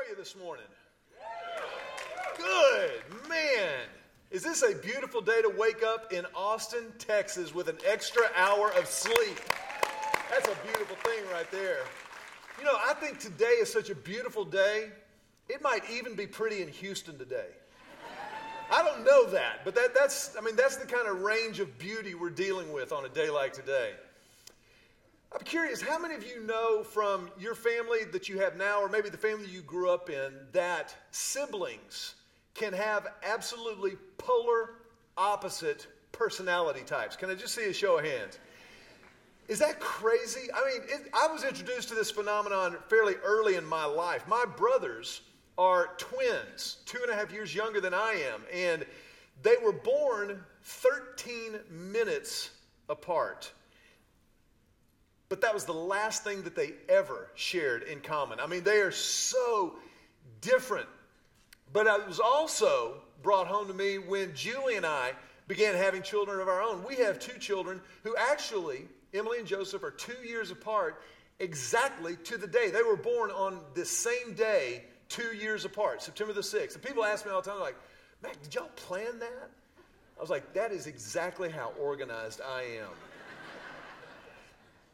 are you this morning? Good, man. Is this a beautiful day to wake up in Austin, Texas with an extra hour of sleep? That's a beautiful thing right there. You know, I think today is such a beautiful day. It might even be pretty in Houston today. I don't know that, but that, that's, I mean, that's the kind of range of beauty we're dealing with on a day like today. I'm curious, how many of you know from your family that you have now, or maybe the family you grew up in, that siblings can have absolutely polar opposite personality types? Can I just see a show of hands? Is that crazy? I mean, it, I was introduced to this phenomenon fairly early in my life. My brothers are twins, two and a half years younger than I am, and they were born 13 minutes apart. But that was the last thing that they ever shared in common. I mean, they are so different. But it was also brought home to me when Julie and I began having children of our own. We have two children who actually, Emily and Joseph, are two years apart exactly to the day. They were born on the same day, two years apart, September the 6th. And people ask me all the time, like, Mac, did y'all plan that? I was like, that is exactly how organized I am.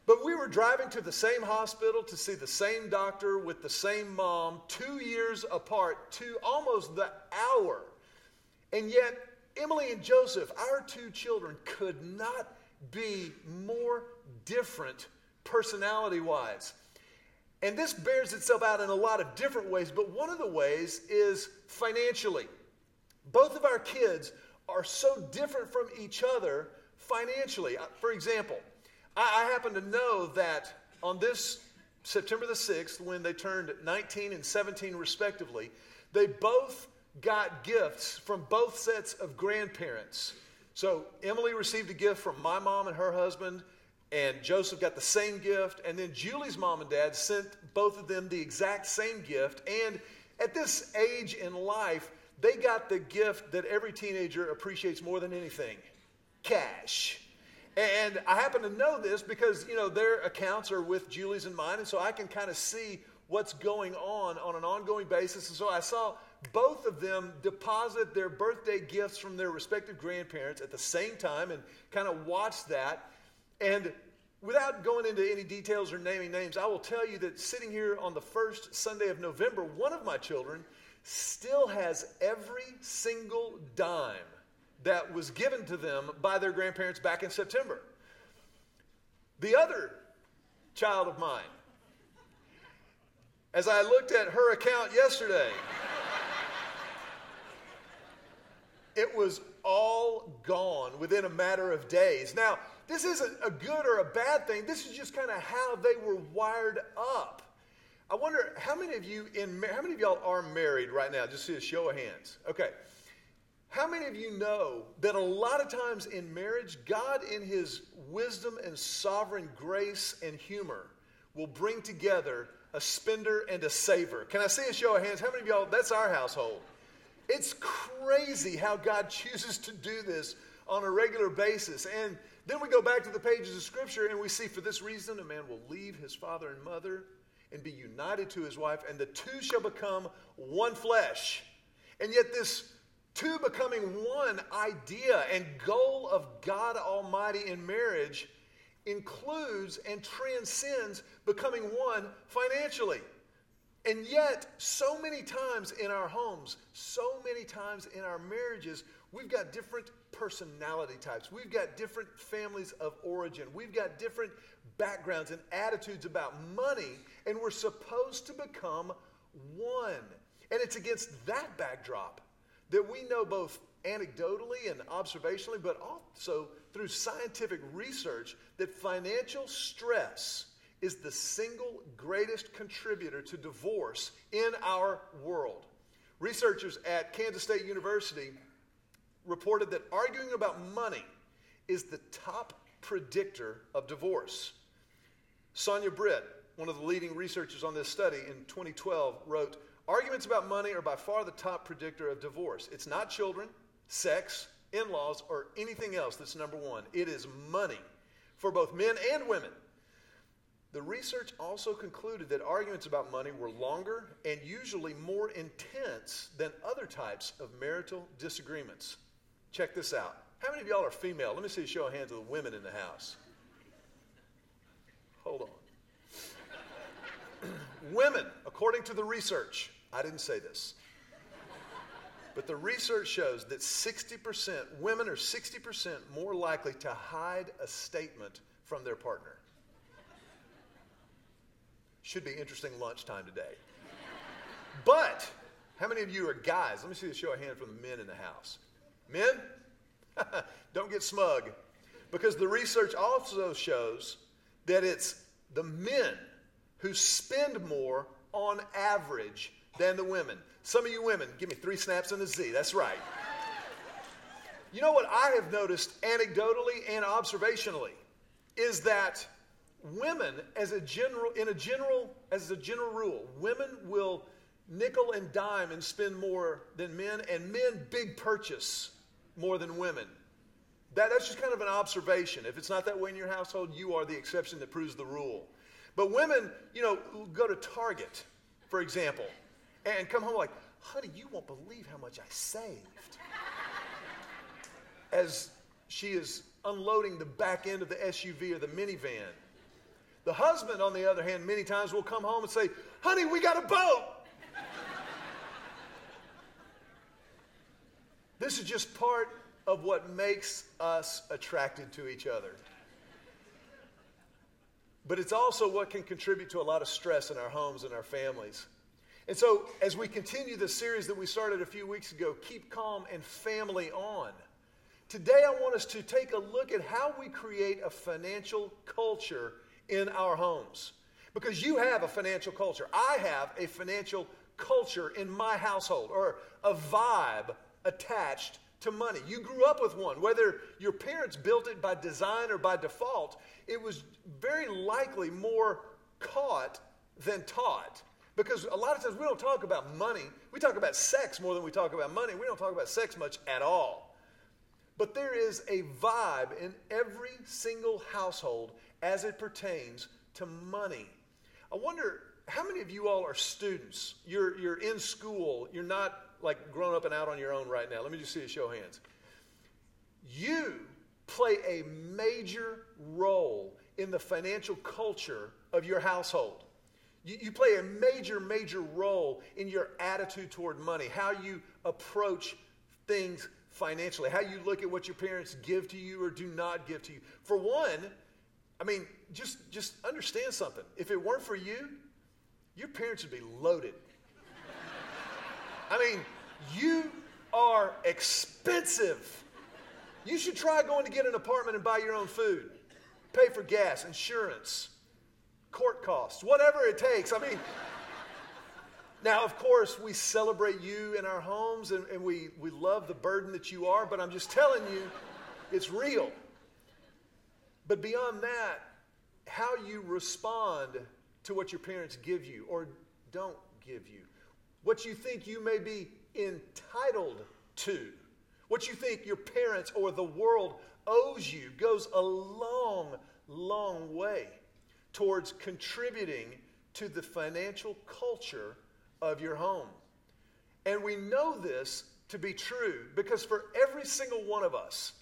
But we were driving to the same hospital to see the same doctor with the same mom, two years apart, to almost the hour. And yet, Emily and Joseph, our two children, could not be more different personality wise. And this bears itself out in a lot of different ways, but one of the ways is financially. Both of our kids are so different from each other financially. Uh, for example, I, I happen to know that on this September the 6th, when they turned 19 and 17 respectively, they both got gifts from both sets of grandparents. So Emily received a gift from my mom and her husband, and Joseph got the same gift. And then Julie's mom and dad sent both of them the exact same gift. And at this age in life, they got the gift that every teenager appreciates more than anything cash. And I happen to know this because, you know, their accounts are with Julie's and mine, and so I can kind of see what's going on on an ongoing basis. And so I saw both of them deposit their birthday gifts from their respective grandparents at the same time and kind of watched that. And without going into any details or naming names, I will tell you that sitting here on the first Sunday of November, one of my children still has every single dime that was given to them by their grandparents back in September. The other child of mine, as I looked at her account yesterday, it was all gone within a matter of days. Now, this isn't a good or a bad thing. This is just kind of how they were wired up. I wonder how many of you in how many of y'all are married right now? Just see a show of hands. Okay. How many of you know that a lot of times in marriage, God, in His wisdom and sovereign grace and humor, will bring together a spender and a saver? Can I see a show of hands? How many of y'all, that's our household? It's crazy how God chooses to do this on a regular basis. And then we go back to the pages of Scripture and we see for this reason a man will leave his father and mother and be united to his wife, and the two shall become one flesh. And yet, this two becoming one idea and goal of God Almighty in marriage includes and transcends becoming one financially. And yet, so many times in our homes, so many times in our marriages, we've got different personality types. We've got different families of origin. We've got different backgrounds and attitudes about money, and we're supposed to become one. And it's against that backdrop that we know both anecdotally and observationally, but also through scientific research, that financial stress is the single greatest contributor to divorce in our world. Researchers at Kansas State University reported that arguing about money is the top predictor of divorce. Sonya Britt, one of the leading researchers on this study in 2012, wrote Arguments about money are by far the top predictor of divorce. It's not children, sex, in laws, or anything else that's number one. It is money for both men and women. the research also concluded that arguments about money were longer and usually more intense than other types of marital disagreements. Check this out. How many of y'all are female? Let me see a show of hands of the women in the house. Hold on. women, according to the research, I didn't say this, but the research shows that 60%, women are 60% more likely to hide a statement from their partner. Should be interesting lunchtime today. But, how many of you are guys? Let me see the show of hands from the men in the house. Men, don't get smug. Because the research also shows that it's the men who spend more on average than the women. Some of you women, give me three snaps and a Z. That's right. You know what I have noticed anecdotally and observationally is that women as a general in a general as a general rule women will nickel and dime and spend more than men and men big purchase more than women that, that's just kind of an observation if it's not that way in your household you are the exception that proves the rule but women you know go to target for example and come home like honey you won't believe how much i saved as she is unloading the back end of the suv or the minivan the husband, on the other hand, many times will come home and say, Honey, we got a boat. this is just part of what makes us attracted to each other. But it's also what can contribute to a lot of stress in our homes and our families. And so, as we continue the series that we started a few weeks ago, Keep Calm and Family On, today I want us to take a look at how we create a financial culture in our homes. Because you have a financial culture. I have a financial culture in my household or a vibe attached to money. You grew up with one. Whether your parents built it by design or by default, it was very likely more caught than taught. Because a lot of times we don't talk about money. We talk about sex more than we talk about money. We don't talk about sex much at all. But there is a vibe in every single household as it pertains to money. I wonder how many of you all are students? You're, you're in school, you're not like grown up and out on your own right now. Let me just see a show of hands. You play a major role in the financial culture of your household. You, you, play a major, major role in your attitude toward money, how you approach things financially, how you look at what your parents give to you or do not give to you. For one, I mean, just, just understand something. If it weren't for you, your parents would be loaded. I mean, you are expensive. You should try going to get an apartment and buy your own food, pay for gas, insurance, court costs, whatever it takes. I mean, now, of course, we celebrate you in our homes and, and we, we love the burden that you are, but I'm just telling you, it's real. But beyond that, how you respond to what your parents give you or don't give you, what you think you may be entitled to, what you think your parents or the world owes you goes a long, long way towards contributing to the financial culture of your home. And we know this to be true because for every single one of us,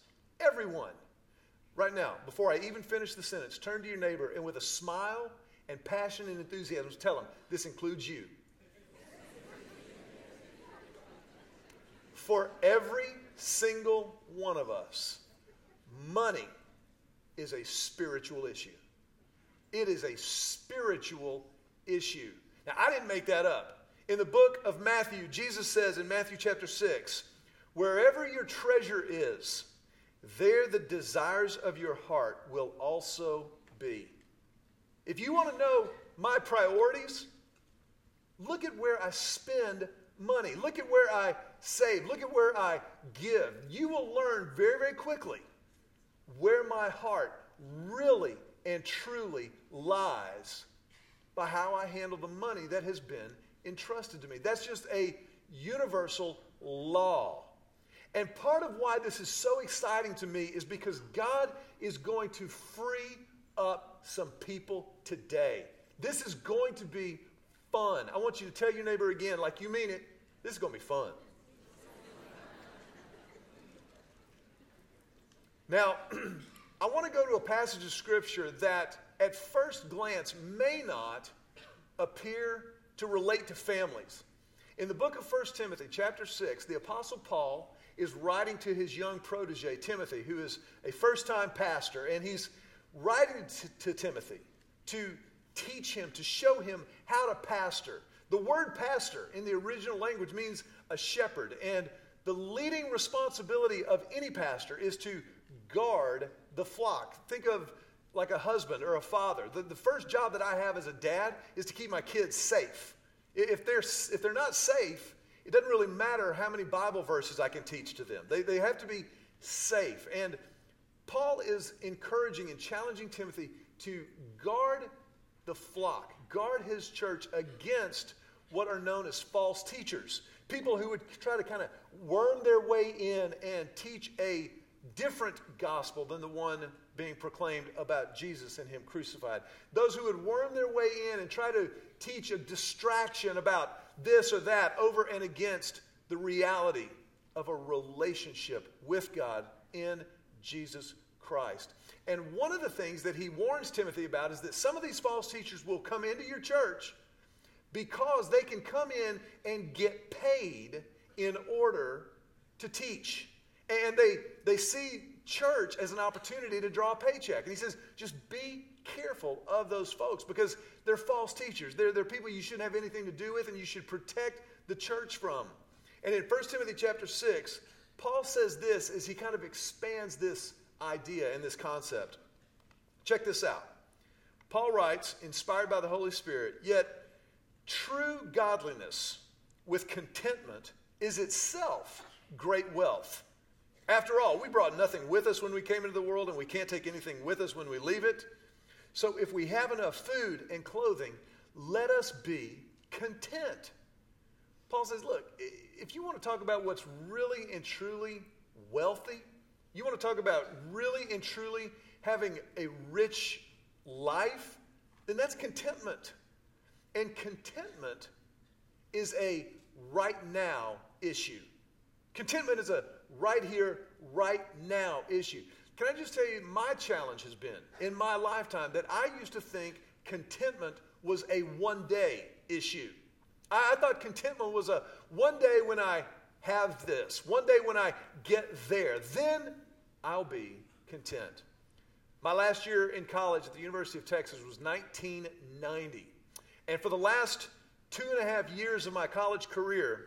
everyone, Right now, before I even finish the sentence, turn to your neighbor and with a smile and passion and enthusiasm, tell them this includes you. For every single one of us, money is a spiritual issue. It is a spiritual issue. Now, I didn't make that up. In the book of Matthew, Jesus says in Matthew chapter 6, wherever your treasure is, there the desires of your heart will also be. If you want to know my priorities, look at where I spend money. Look at where I save. Look at where I give. You will learn very, very quickly where my heart really and truly lies by how I handle the money that has been entrusted to me. That's just a universal law. And part of why this is so exciting to me is because God is going to free up some people today. This is going to be fun. I want you to tell your neighbor again, like you mean it, this is going to be fun. Now, I want to go to a passage of Scripture that at first glance may not appear to relate to families. In the book of 1 Timothy, chapter 6, the Apostle Paul is writing to his young protege, Timothy, who is a first time pastor, and he's writing to, to Timothy to teach him, to show him how to pastor. The word pastor in the original language means a shepherd, and the leading responsibility of any pastor is to guard the flock. Think of like a husband or a father. The, the first job that I have as a dad is to keep my kids safe. If they're, if they're not safe, it doesn't really matter how many Bible verses I can teach to them. They, they have to be safe. And Paul is encouraging and challenging Timothy to guard the flock, guard his church against what are known as false teachers. People who would try to kind of worm their way in and teach a different gospel than the one being proclaimed about Jesus and Him crucified. Those who would worm their way in and try to teach a distraction about this or that over and against the reality of a relationship with God in Jesus Christ. And one of the things that he warns Timothy about is that some of these false teachers will come into your church because they can come in and get paid in order to teach. And they, they see church as an opportunity to draw a paycheck. And he says, just be careful of those folks because they're false teachers. They're, they're people you shouldn't have anything to do with and you should protect the church from. And in 1 Timothy chapter 6, Paul says this as he kind of expands this idea and this concept. Check this out. Paul writes, inspired by the Holy Spirit, yet true godliness with contentment is itself great wealth. After all, we brought nothing with us when we came into the world, and we can't take anything with us when we leave it. So if we have enough food and clothing, let us be content. Paul says, look, if you want to talk about what's really and truly wealthy, you want to talk about really and truly having a rich life, then that's contentment. And contentment is a right now issue. Contentment is a right here, right now issue. Can I just tell you, my challenge has been in my lifetime that I used to think contentment was a one day issue. I, I thought contentment was a one day when I have this, one day when I get there, then I'll be content. My last year in college at the University of Texas was 1990. And for the last two and a half years of my college career,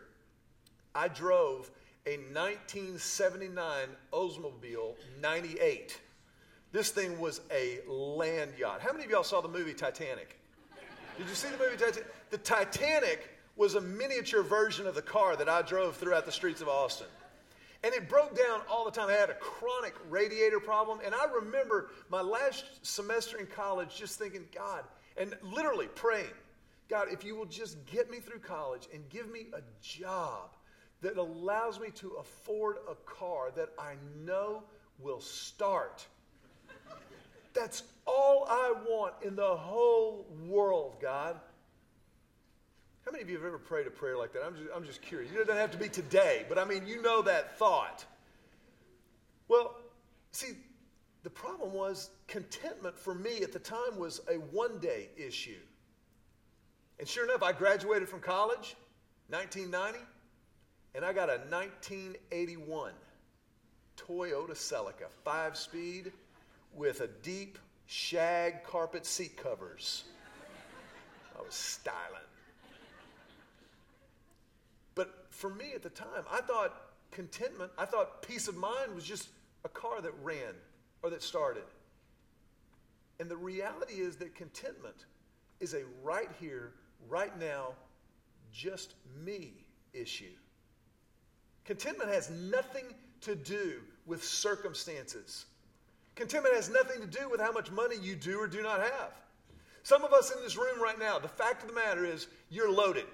I drove a 1979 Oldsmobile 98. This thing was a land yacht. How many of y'all saw the movie Titanic? Did you see the movie Titanic? The Titanic was a miniature version of the car that I drove throughout the streets of Austin. And it broke down all the time. I had a chronic radiator problem. And I remember my last semester in college just thinking, God, and literally praying, God, if you will just get me through college and give me a job that allows me to afford a car that I know will start. That's all I want in the whole world, God. How many of you have ever prayed a prayer like that? I'm just, I'm just curious. It doesn't have to be today, but I mean, you know that thought. Well, see, the problem was contentment for me at the time was a one day issue. And sure enough, I graduated from college, 1990 and I got a 1981 Toyota Celica, five speed, with a deep shag carpet seat covers. I was styling. But for me at the time, I thought contentment, I thought peace of mind was just a car that ran or that started. And the reality is that contentment is a right here, right now, just me issue. Contentment has nothing to do with circumstances. Contentment has nothing to do with how much money you do or do not have. Some of us in this room right now, the fact of the matter is you're loaded.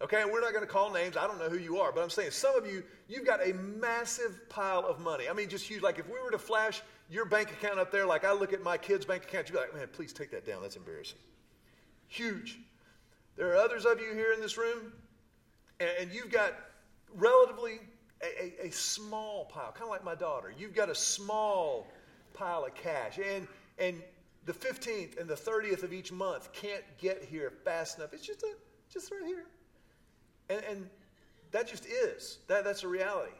Okay, and we're not going to call names. I don't know who you are, but I'm saying some of you, you've got a massive pile of money. I mean, just huge. Like if we were to flash your bank account up there, like I look at my kid's bank account, you'd be like, man, please take that down. That's embarrassing. Huge. There are others of you here in this room, and you've got relatively a, a, a small pile, kind of like my daughter. You've got a small pile of cash, and and the 15th and the 30th of each month can't get here fast enough. It's just a, just right here. And, and that just is. That, that's a reality.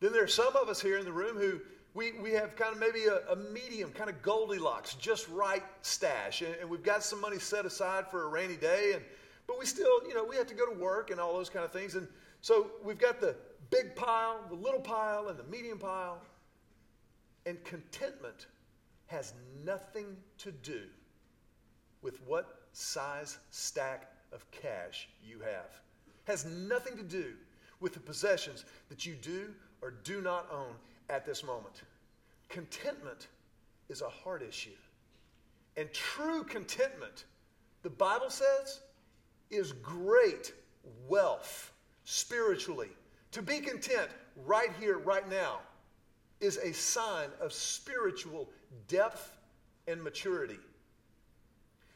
Then there are some of us here in the room who we, we have kind of maybe a, a medium, kind of Goldilocks, just right stash. And, and, we've got some money set aside for a rainy day. And, but we still, you know, we have to go to work and all those kind of things. And so we've got the big pile, the little pile, and the medium pile. And contentment has nothing to do with what size stack of cash you have has nothing to do with the possessions that you do or do not own at this moment. Contentment is a heart issue. And true contentment, the Bible says, is great wealth spiritually. To be content right here, right now, is a sign of spiritual depth and maturity.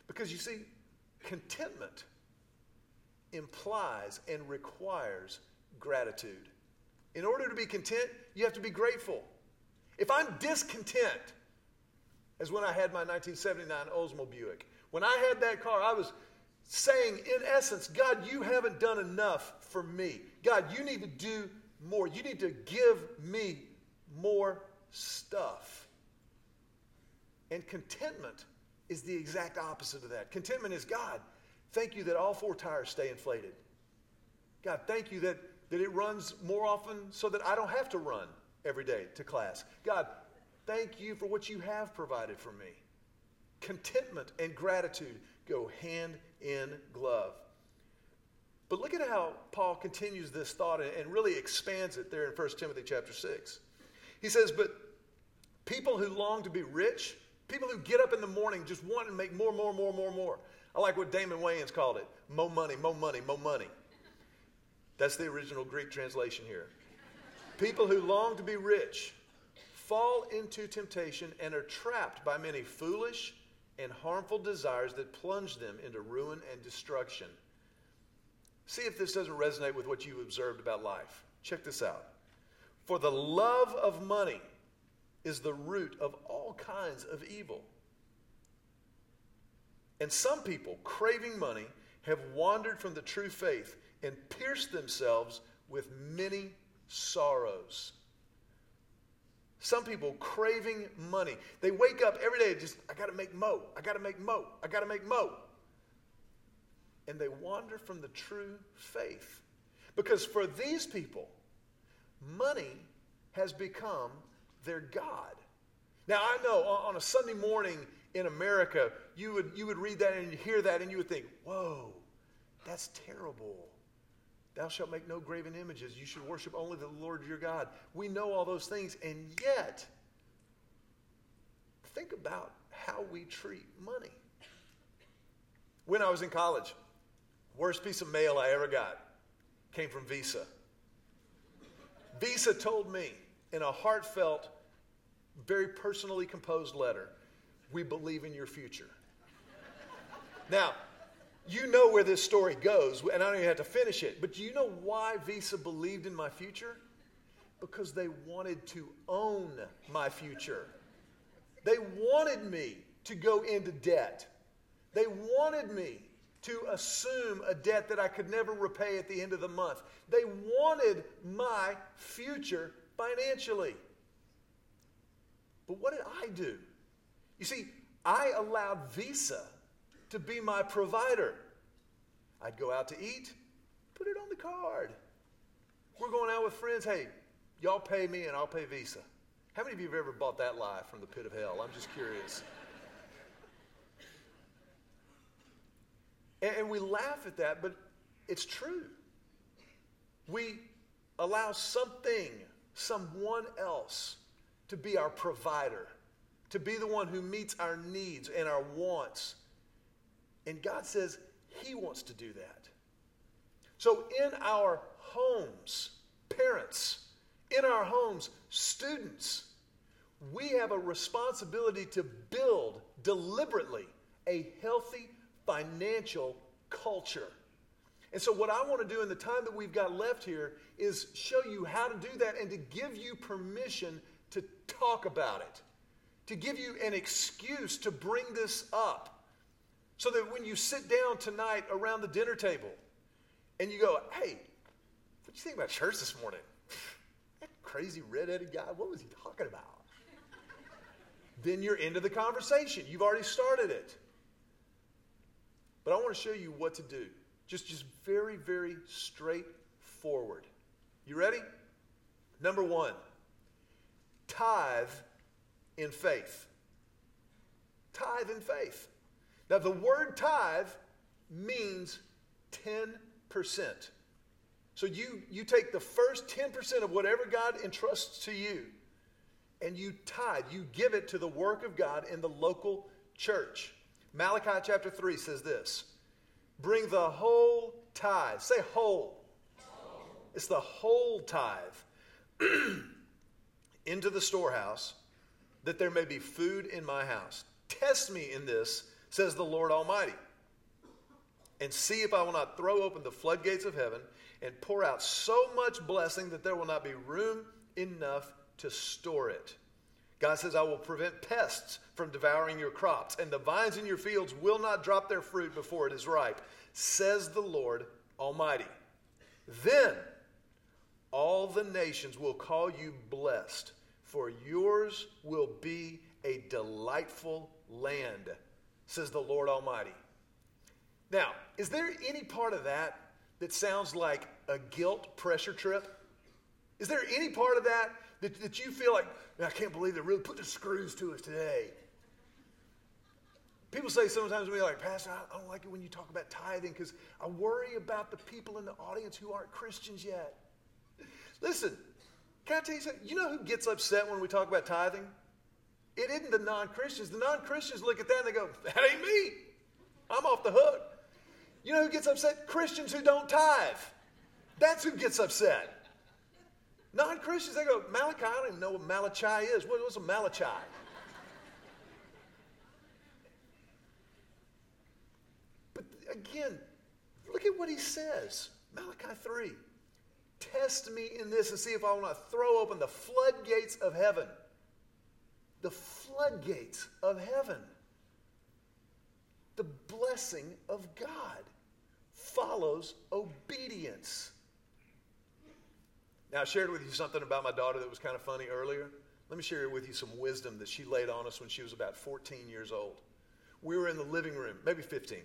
Because you see, contentment implies and requires gratitude. In order to be content, you have to be grateful. If I'm discontent, as when I had my 1979 Oldsmobile Buick, when I had that car, I was saying, in essence, God, you haven't done enough for me. God, you need to do more. You need to give me more stuff. And contentment is the exact opposite of that. Contentment is God, Thank you that all four tires stay inflated. God, thank you that, that it runs more often so that I don't have to run every day to class. God, thank you for what you have provided for me. Contentment and gratitude go hand in glove. But look at how Paul continues this thought and really expands it there in 1 Timothy chapter 6. He says, But people who long to be rich, people who get up in the morning just wanting to make more, more, more, more, more, I like what Damon Wayans called it mo money, mo money, mo money. That's the original Greek translation here. People who long to be rich fall into temptation and are trapped by many foolish and harmful desires that plunge them into ruin and destruction. See if this doesn't resonate with what you've observed about life. Check this out. For the love of money is the root of all kinds of evil. And some people, craving money, have wandered from the true faith and pierced themselves with many sorrows. Some people craving money. They wake up every day just, I got to make mo. I got to make mo. I got to make mo. And they wander from the true faith. Because for these people, money has become their God. Now, I know on a Sunday morning, in America, you would, you would read that and hear that and you would think, whoa, that's terrible. Thou shalt make no graven images. You should worship only the Lord your God. We know all those things, and yet, think about how we treat money. When I was in college, worst piece of mail I ever got came from Visa. Visa told me in a heartfelt, very personally composed letter we believe in your future. now, you know where this story goes, and I don't even have to finish it, but do you know why Visa believed in my future? Because they wanted to own my future. They wanted me to go into debt. They wanted me to assume a debt that I could never repay at the end of the month. They wanted my future financially. But what did I do? You see, I allowed Visa to be my provider. I'd go out to eat, put it on the card. We're going out with friends. Hey, y'all pay me and I'll pay Visa. How many of you have ever bought that lie from the pit of hell? I'm just curious. And we laugh at that, but it's true. We allow something, someone else, to be our provider to be the one who meets our needs and our wants. And God says He wants to do that. So, in our homes, parents, in our homes, students, we have a responsibility to build deliberately a healthy financial culture. And so, what I want to do in the time that we've got left here is show you how to do that and to give you permission to talk about it, to give you an excuse to bring this up. So that when you sit down tonight around the dinner table and you go, hey, what do you think about church this morning? That crazy red-headed guy, what was he talking about? then you're into the conversation. You've already started it. But I want to show you what to do. Just, just very, very straightforward. You ready? Number one, tithe in faith. Tithe in faith. Now, the word tithe means 10%. So you, you take the first 10% of whatever God entrusts to you and you tithe, you give it to the work of God in the local church. Malachi chapter 3 says this Bring the whole tithe. Say whole. It's the whole tithe into the storehouse that there may be food in my house. Test me in this, says the Lord Almighty, and see if I will not throw open the floodgates of heaven and pour out so much blessing that there will not be room enough to store it. God says, I will prevent pests from devouring your crops, and the vines in your fields will not drop their fruit before it is ripe, says the Lord Almighty. Then all the nations will call you blessed, for yours will be a delightful land, says the Lord Almighty. Now, is there any part of that that sounds like a guilt pressure trip? Is there any part of that that, that you feel like, I can't believe they really put the screws to us today? People say sometimes to me, like, Pastor, I don't like it when you talk about tithing because I worry about the people in the audience who aren't Christians yet. Listen, can I tell you something? You know who gets upset when we talk about tithing? It isn't the non Christians. The non Christians look at that and they go, That ain't me. I'm off the hook. You know who gets upset? Christians who don't tithe. That's who gets upset. Non Christians, they go, Malachi, I don't even know what Malachi is. What, what's a Malachi? but again, look at what he says Malachi 3. Test me in this and see if I will not throw open the floodgates of heaven. The floodgates of heaven. The blessing of God follows obedience. Now, I shared with you something about my daughter that was kind of funny earlier. Let me share with you some wisdom that she laid on us when she was about 14 years old. We were in the living room, maybe 15.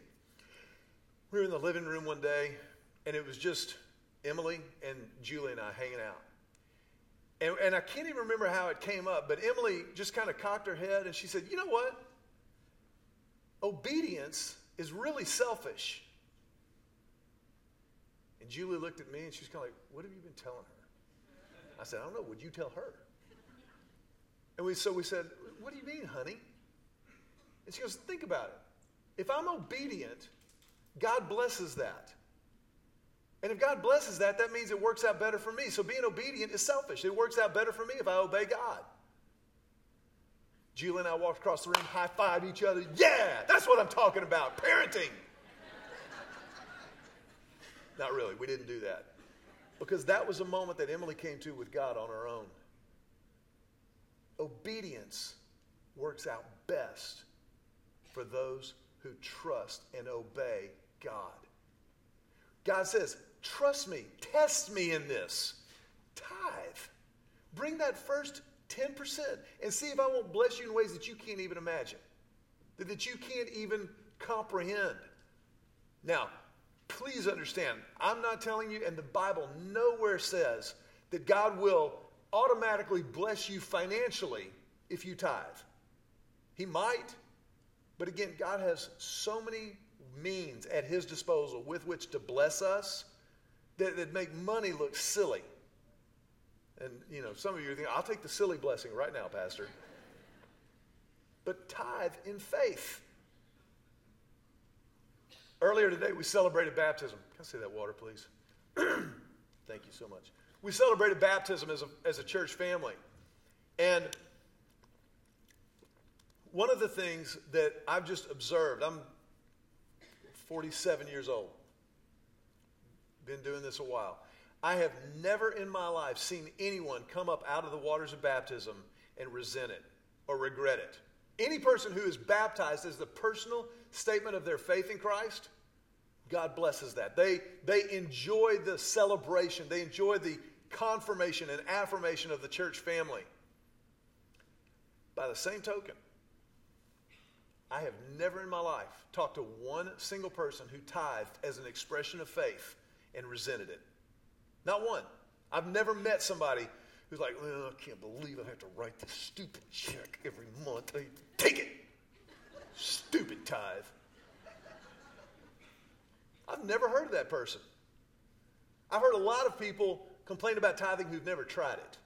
We were in the living room one day, and it was just Emily and Julie and I hanging out. And, and I can't even remember how it came up, but Emily just kind of cocked her head and she said, You know what? Obedience is really selfish. And Julie looked at me and she was kind of like, What have you been telling her? I said, I don't know. Would you tell her? And we, so we said, What do you mean, honey? And she goes, Think about it. If I'm obedient, God blesses that. And if God blesses that, that means it works out better for me. So being obedient is selfish. It works out better for me if I obey God. Julie and I walked across the room, high fived each other. Yeah, that's what I'm talking about parenting. Not really, we didn't do that. Because that was a moment that Emily came to with God on her own. Obedience works out best for those who trust and obey God. God says, Trust me, test me in this. Tithe. Bring that first 10% and see if I won't bless you in ways that you can't even imagine, that you can't even comprehend. Now, please understand, I'm not telling you, and the Bible nowhere says that God will automatically bless you financially if you tithe. He might, but again, God has so many means at His disposal with which to bless us that, that make money look silly. And, you know, some of you are thinking, I'll take the silly blessing right now, Pastor. But tithe in faith. Earlier today, we celebrated baptism. Can I see that water, please? Thank you so much. We celebrated baptism as a, as a church family. And one of the things that I've just observed, I'm 47 years old, been doing this a while. I have never in my life seen anyone come up out of the waters of baptism and resent it or regret it. Any person who is baptized as the personal statement of their faith in Christ, God blesses that. They, they enjoy the celebration, they enjoy the confirmation and affirmation of the church family. By the same token, I have never in my life talked to one single person who tithed as an expression of faith and resented it. Not one. I've never met somebody who's like, well, I can't believe I have to write this stupid check every month. I take it. Stupid tithe. I've never heard of that person. I've heard a lot of people complain about tithing who've never tried it.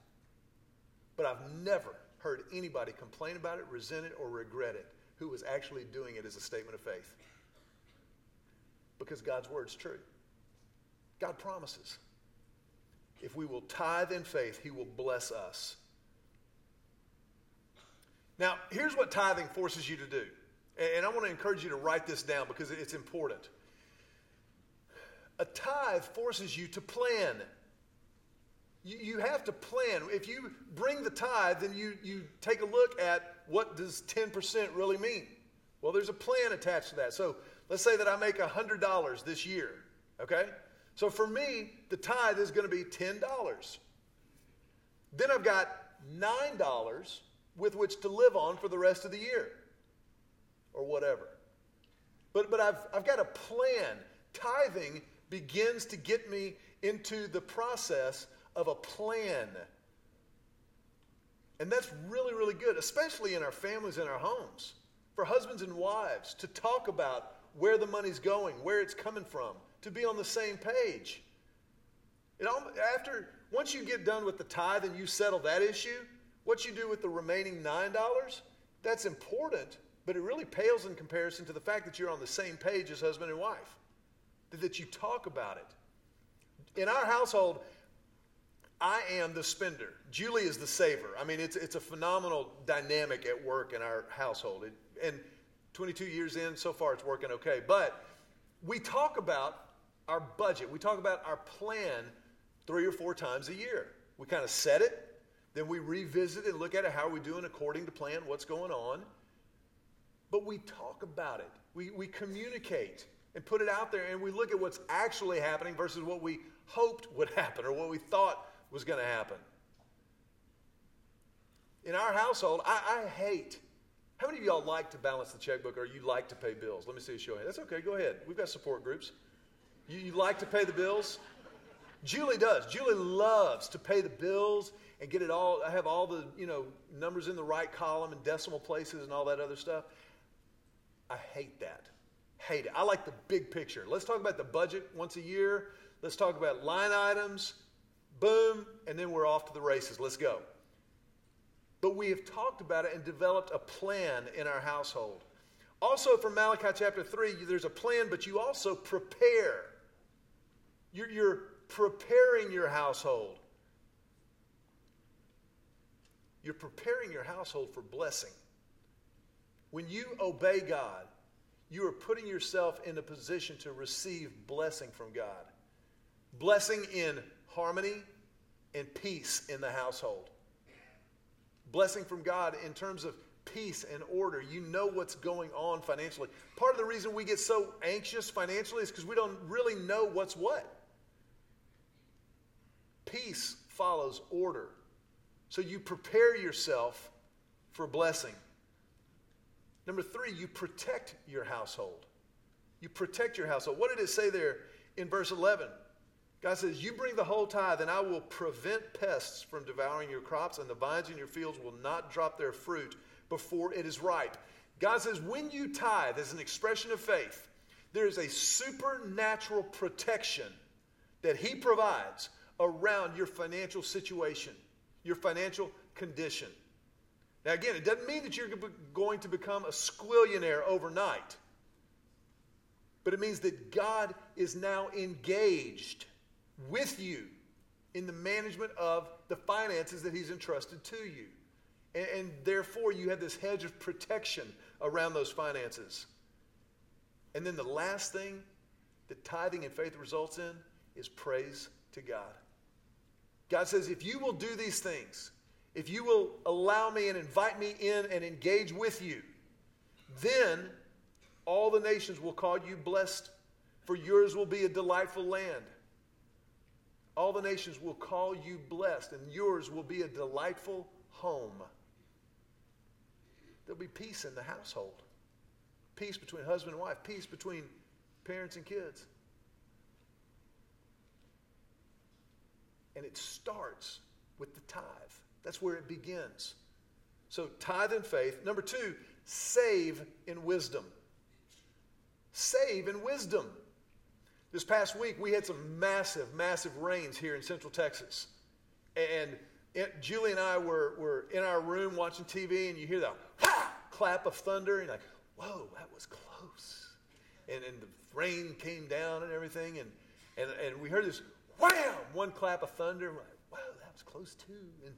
But I've never heard anybody complain about it, resent it, or regret it who was actually doing it as a statement of faith. Because God's word's true. God promises. If we will tithe in faith, He will bless us. Now, here's what tithing forces you to do. And I want to encourage you to write this down because it's important. A tithe forces you to plan. You, have to plan. If you bring the tithe, then you, you take a look at what does 10% really mean. Well, there's a plan attached to that. So let's say that I make $100 this year, okay? So for me, the tithe is going to be $10. Then I've got $9 with which to live on for the rest of the year or whatever. But, but I've, I've got a plan. Tithing begins to get me into the process of a plan. And that's really, really good, especially in our families and our homes. For husbands and wives to talk about where the money's going, where it's coming from, to be on the same page. It, after, once you get done with the tithe and you settle that issue, what you do with the remaining $9, that's important, but it really pales in comparison to the fact that you're on the same page as husband and wife, that, you talk about it. In our household, I am the spender. Julie is the saver. I mean, it's, it's a phenomenal dynamic at work in our household. It, and 22 years in, so far it's working okay. But we talk about our budget. We talk about our plan three or four times a year. We kind of set it, then we revisit it and look at it. How are we doing according to plan? What's going on? But we talk about it. We, we communicate and put it out there, and we look at what's actually happening versus what we hoped would happen or what we thought was going to happen. In our household, I, I hate. How many of y'all like to balance the checkbook or you like to pay bills? Let me see a show of hands. That's okay, go ahead. We've got support groups. You, you like to pay the bills? Julie does. Julie loves to pay the bills and get it all, have all the, you know, numbers in the right column and decimal places and all that other stuff. I hate that. Hate it. I like the big picture. Let's talk about the budget once a year. Let's talk about line items. Boom, and then we're off to the races. Let's go. But we have talked about it and developed a plan in our household. Also, from Malachi chapter 3, there's a plan, but you also prepare. You're, you're preparing your household. You're preparing your household for blessing. When you obey God, you are putting yourself in a position to receive blessing from God. Blessing in harmony and peace in the household. Blessing from God in terms of peace and order. You know what's going on financially. Part of the reason we get so anxious financially is because we don't really know what's what. Peace follows order. So you prepare yourself for blessing. Number three, you protect your household. You protect your household. What did it say there in verse 11? God says, You bring the whole tithe, and I will prevent pests from devouring your crops, and the vines in your fields will not drop their fruit before it is ripe. God says, When you tithe as an expression of faith, there is a supernatural protection that He provides around your financial situation, your financial condition. Now, again, it doesn't mean that you're going to become a squillionaire overnight, but it means that God is now engaged with you in the management of the finances that He's entrusted to you. And, and therefore, you have this hedge of protection around those finances. And then the last thing that tithing and faith results in is praise to God. God says, if you will do these things, if you will allow me and invite me in and engage with you, then all the nations will call you blessed, for yours will be a delightful land. All the nations will call you blessed, and yours will be a delightful home. There'll be peace in the household, peace between husband and wife, peace between parents and kids. And it starts with the tithe. That's where it begins. So, tithe and faith. Number two, save in wisdom. Save in wisdom. This past week, we had some massive, massive rains here in Central Texas. And it, Julie and I were, were in our room watching TV, and you hear the ha! clap of thunder, and you're like, whoa, that was close. And, and the rain came down and everything, and, and, and we heard this wham, one clap of thunder. We're like, wow, that was close too. And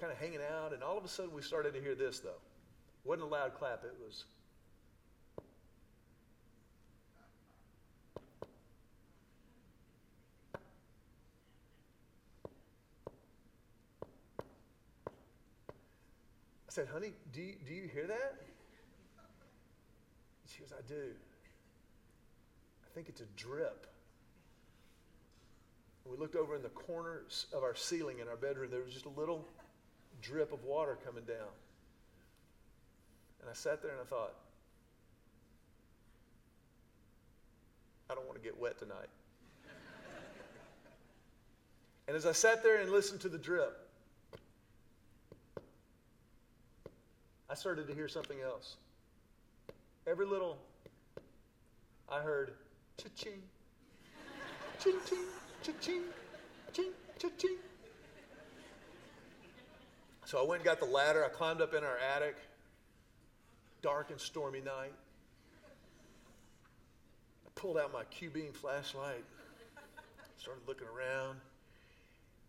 kind of hanging out, and all of a sudden we started to hear this, though. It wasn't a loud clap, it was I said, honey, do you, do you hear that? She goes, I do. I think it's a drip. we looked over in the corners of our ceiling in our bedroom. There was just a little drip of water coming down. And I sat there and I thought, I don't want to get wet tonight. and as I sat there and listened to the drip, I started to hear something else. Every little, I heard cha-ching, ching-ching, cha-ching, ching, cha-ching. So I went and got the ladder. I climbed up in our attic. Dark and stormy night. I pulled out my Q beam flashlight, started looking around.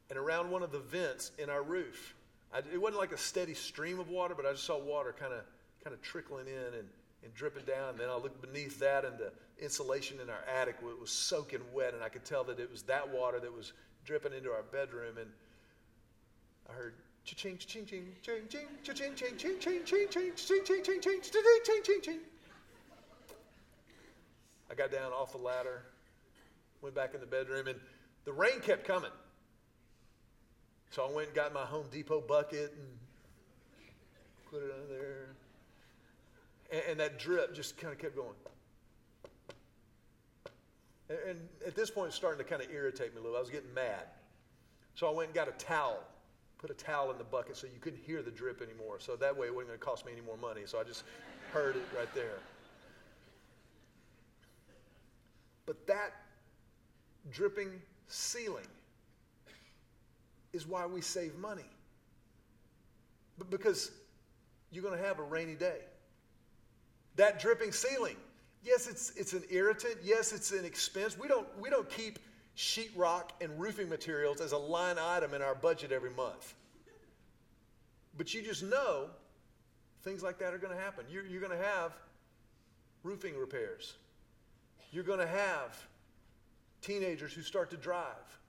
And around one of the vents in our roof, I, it wasn't like a steady stream of water, but I just saw water kind of kind of trickling in and, and dripping down. And then I looked beneath that, and the insulation in our attic was soaking wet, and I could tell that it was that water that was dripping into our bedroom. And I heard cha-ching, ching, ching, ching, cha-ching, ching, ching, ching, ching, ching, ching, ching, ching, ching, ching, ching, ching, ching. I got down off the ladder, went back in the bedroom, and the rain kept coming. So I went and got my Home Depot bucket and put it under there. And, and that drip just kind of kept going. And, and at this point, it's starting to kind of irritate me a little. I was getting mad. So I went and got a towel, put a towel in the bucket so you couldn't hear the drip anymore. So that way it wasn't going to cost me any more money. So I just heard it right there. But that dripping ceiling is why we save money. Because you're going to have a rainy day. That dripping ceiling, yes, it's, it's an irritant. Yes, it's an expense. We don't, we don't keep sheetrock and roofing materials as a line item in our budget every month. But you just know things like that are going to happen. You're, you're going to have roofing repairs. You're going to have teenagers who start to drive.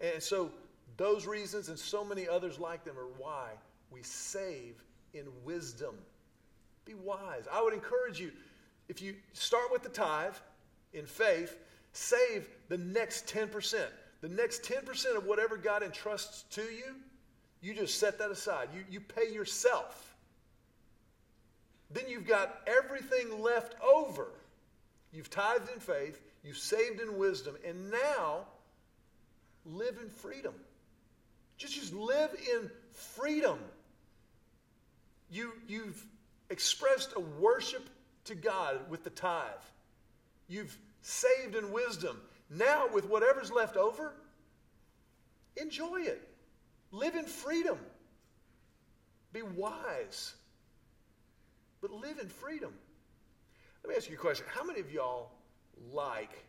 And so those reasons and so many others like them are why we save in wisdom. Be wise. I would encourage you, if you start with the tithe in faith, save the next 10%. The next 10% of whatever God entrusts to you, you just set that aside. You, you pay yourself. Then you've got everything left over. You've tithed in faith, you've saved in wisdom, and now live in freedom. Just, just live in freedom. You, you've expressed a worship to God with the tithe. You've saved in wisdom. Now, with whatever's left over, enjoy it. Live in freedom. Be wise. But live in freedom. Let me ask you a question. How many of y'all like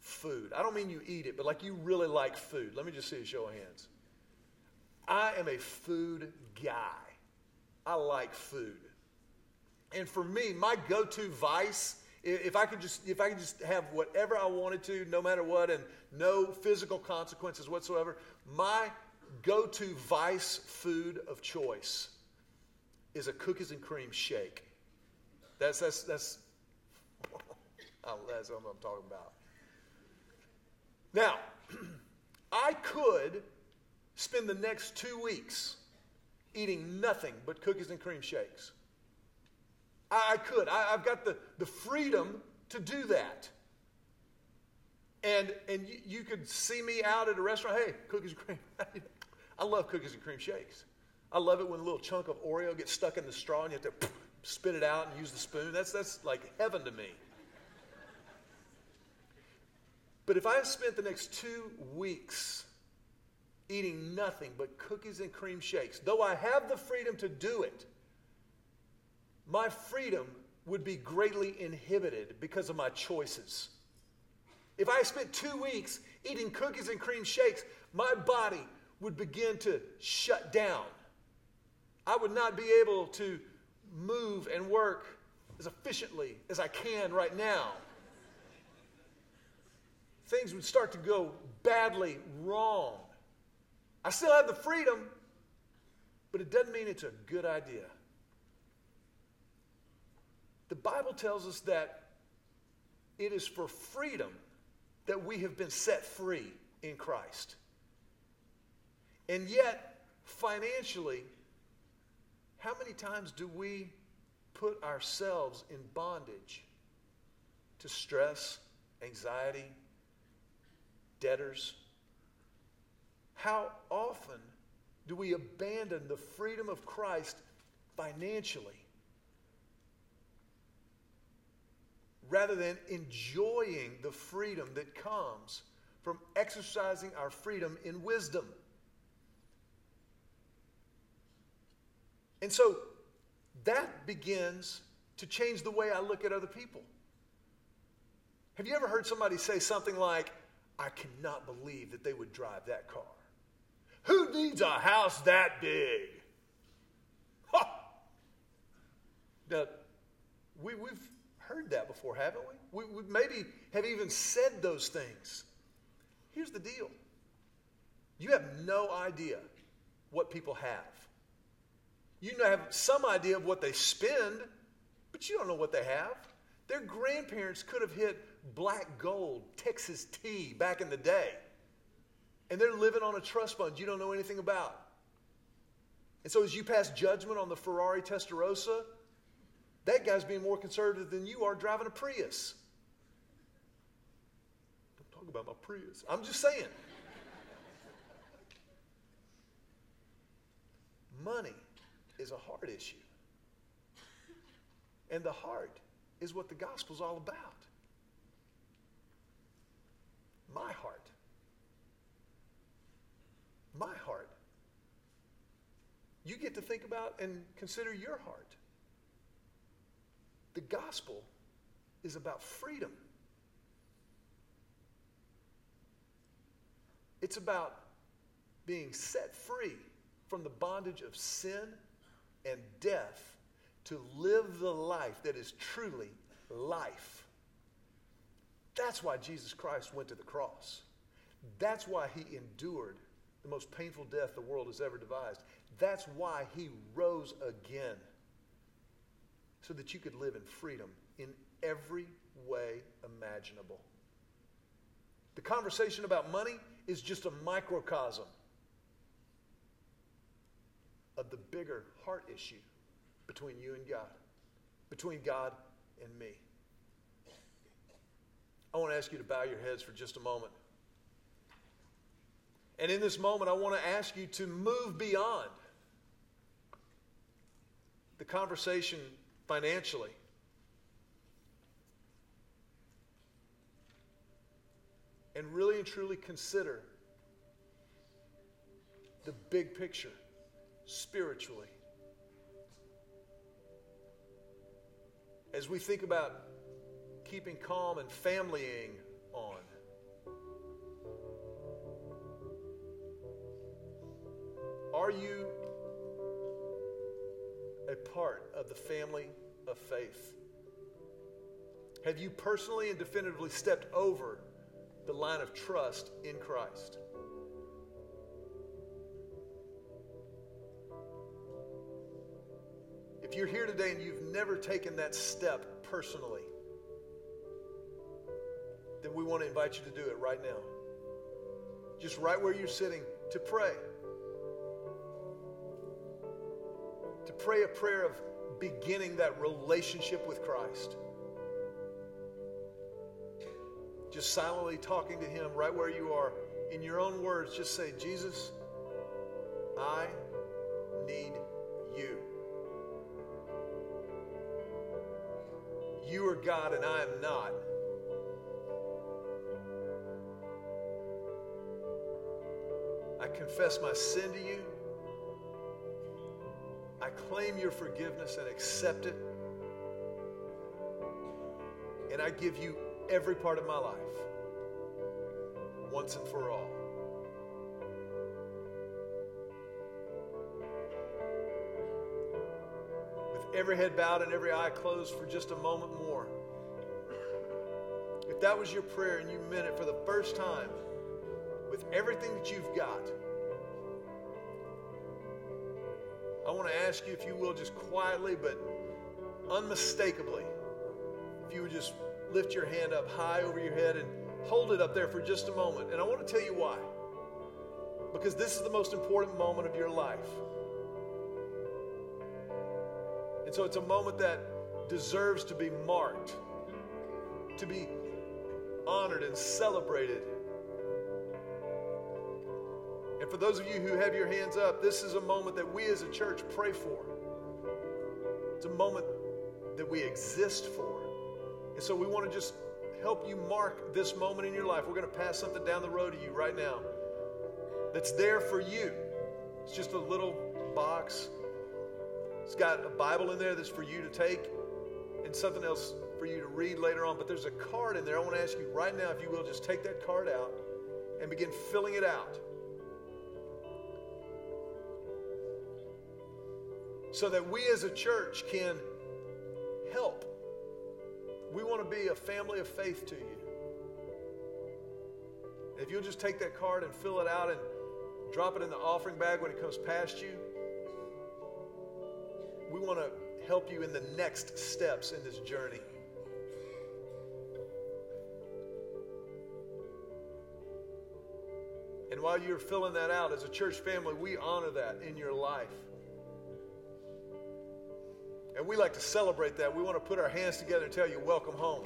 food. I don't mean you eat it, but like you really like food. Let me just see a show of hands. I am a food guy. I like food. And for me, my go-to vice, if I could just if I could just have whatever I wanted to, no matter what, and no physical consequences whatsoever, my go-to vice food of choice is a cookies and cream shake. That's that's that's that's what I'm talking about. Now, I could spend the next two weeks eating nothing but cookies and cream shakes. I, I could. I, have got the, the freedom to do that. And, and you, you could see me out at a restaurant. Hey, cookies and cream. I love cookies and cream shakes. I love it when a little chunk of Oreo gets stuck in the straw and you have to spit it out and use the spoon. That's, that's like heaven to me. But if I spent the next two weeks eating nothing but cookies and cream shakes, though I have the freedom to do it, my freedom would be greatly inhibited because of my choices. If I spent two weeks eating cookies and cream shakes, my body would begin to shut down. I would not be able to move and work as efficiently as I can right now. Things would start to go badly wrong. I still have the freedom, but it doesn't mean it's a good idea. The Bible tells us that it is for freedom that we have been set free in Christ. And yet, financially, how many times do we put ourselves in bondage to stress, anxiety, debtors? How often do we abandon the freedom of Christ financially rather than enjoying the freedom that comes from exercising our freedom in wisdom. And so that begins to change the way I look at other people. Have you ever heard somebody say something like, I cannot believe that they would drive that car? Who needs a house that big? Ha! Now, we, we've heard that before, haven't we? we? We maybe have even said those things. Here's the deal you have no idea what people have. You have some idea of what they spend, but you don't know what they have. Their grandparents could have hit black gold, Texas tea back in the day, and they're living on a trust fund you don't know anything about. And so, as you pass judgment on the Ferrari Testarossa, that guy's being more conservative than you are driving a Prius. Don't talk about my Prius. I'm just saying. Money is a heart issue. And the heart is what the gospel's all about. My heart. My heart. You get to think about and consider your heart. The gospel is about freedom. It's about being set free from the bondage of sin and death to live the life that is truly life. That's why Jesus Christ went to the cross. That's why he endured the most painful death the world has ever devised. That's why he rose again so that you could live in freedom in every way imaginable. The conversation about money is just a microcosm of the bigger heart issue between you and God, between God and me. I want to ask you to bow your heads for just a moment. And in this moment, I want to ask you to move beyond the conversation financially. And really and truly consider the big picture spiritually. As we think about keeping calm and familying on, are you a part of the family of faith? Have you personally and definitively stepped over the line of trust in Christ? If you're here today and you've never taken that step personally, then we want to invite you to do it right now. Just right where you're sitting to pray. To pray a prayer of beginning that relationship with Christ. Just silently talking to Him right where you are. In your own words, just say, Jesus, I need you. You are God and I am not. I confess my sin to you. I claim your forgiveness and accept it. And I give you every part of my life, once and for all. With every head bowed and every eye closed for just a moment more. If that was your prayer and you meant it for the first time, with everything that you've got, want to ask you, if you will, just quietly but unmistakably, if you would just lift your hand up high over your head and hold it up there for just a moment. And I want to tell you why. Because this is the most important moment of your life. And so it's a moment that deserves to be marked, to be honored and celebrated. For those of you who have your hands up, this is a moment that we as a church pray for. It's a moment that we exist for. And so we want to just help you mark this moment in your life. We're going to pass something down the road to you right now that's there for you. It's just a little box. It's got a Bible in there that's for you to take and something else for you to read later on. But there's a card in there. I want to ask you right now, if you will, just take that card out and begin filling it out. So that we as a church can help we want to be a family of faith to you. If you'll just take that card and fill it out and drop it in the offering bag when it comes past you, we want to help you in the next steps in this journey. And while you're filling that out as a church family, we honor that in your life. And we like to celebrate that. We want to put our hands together and tell you, welcome home.